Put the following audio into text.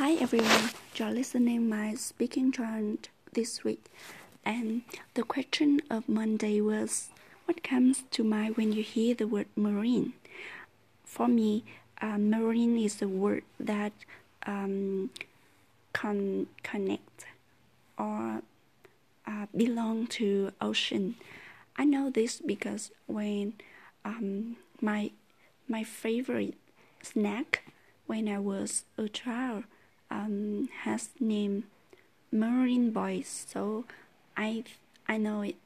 Hi everyone, you're listening my speaking chant this week, and the question of Monday was, what comes to mind when you hear the word marine? For me, uh, marine is a word that um, con- connect or uh, belong to ocean. I know this because when um, my my favorite snack when I was a child um, has name Marine Boys, so I I know it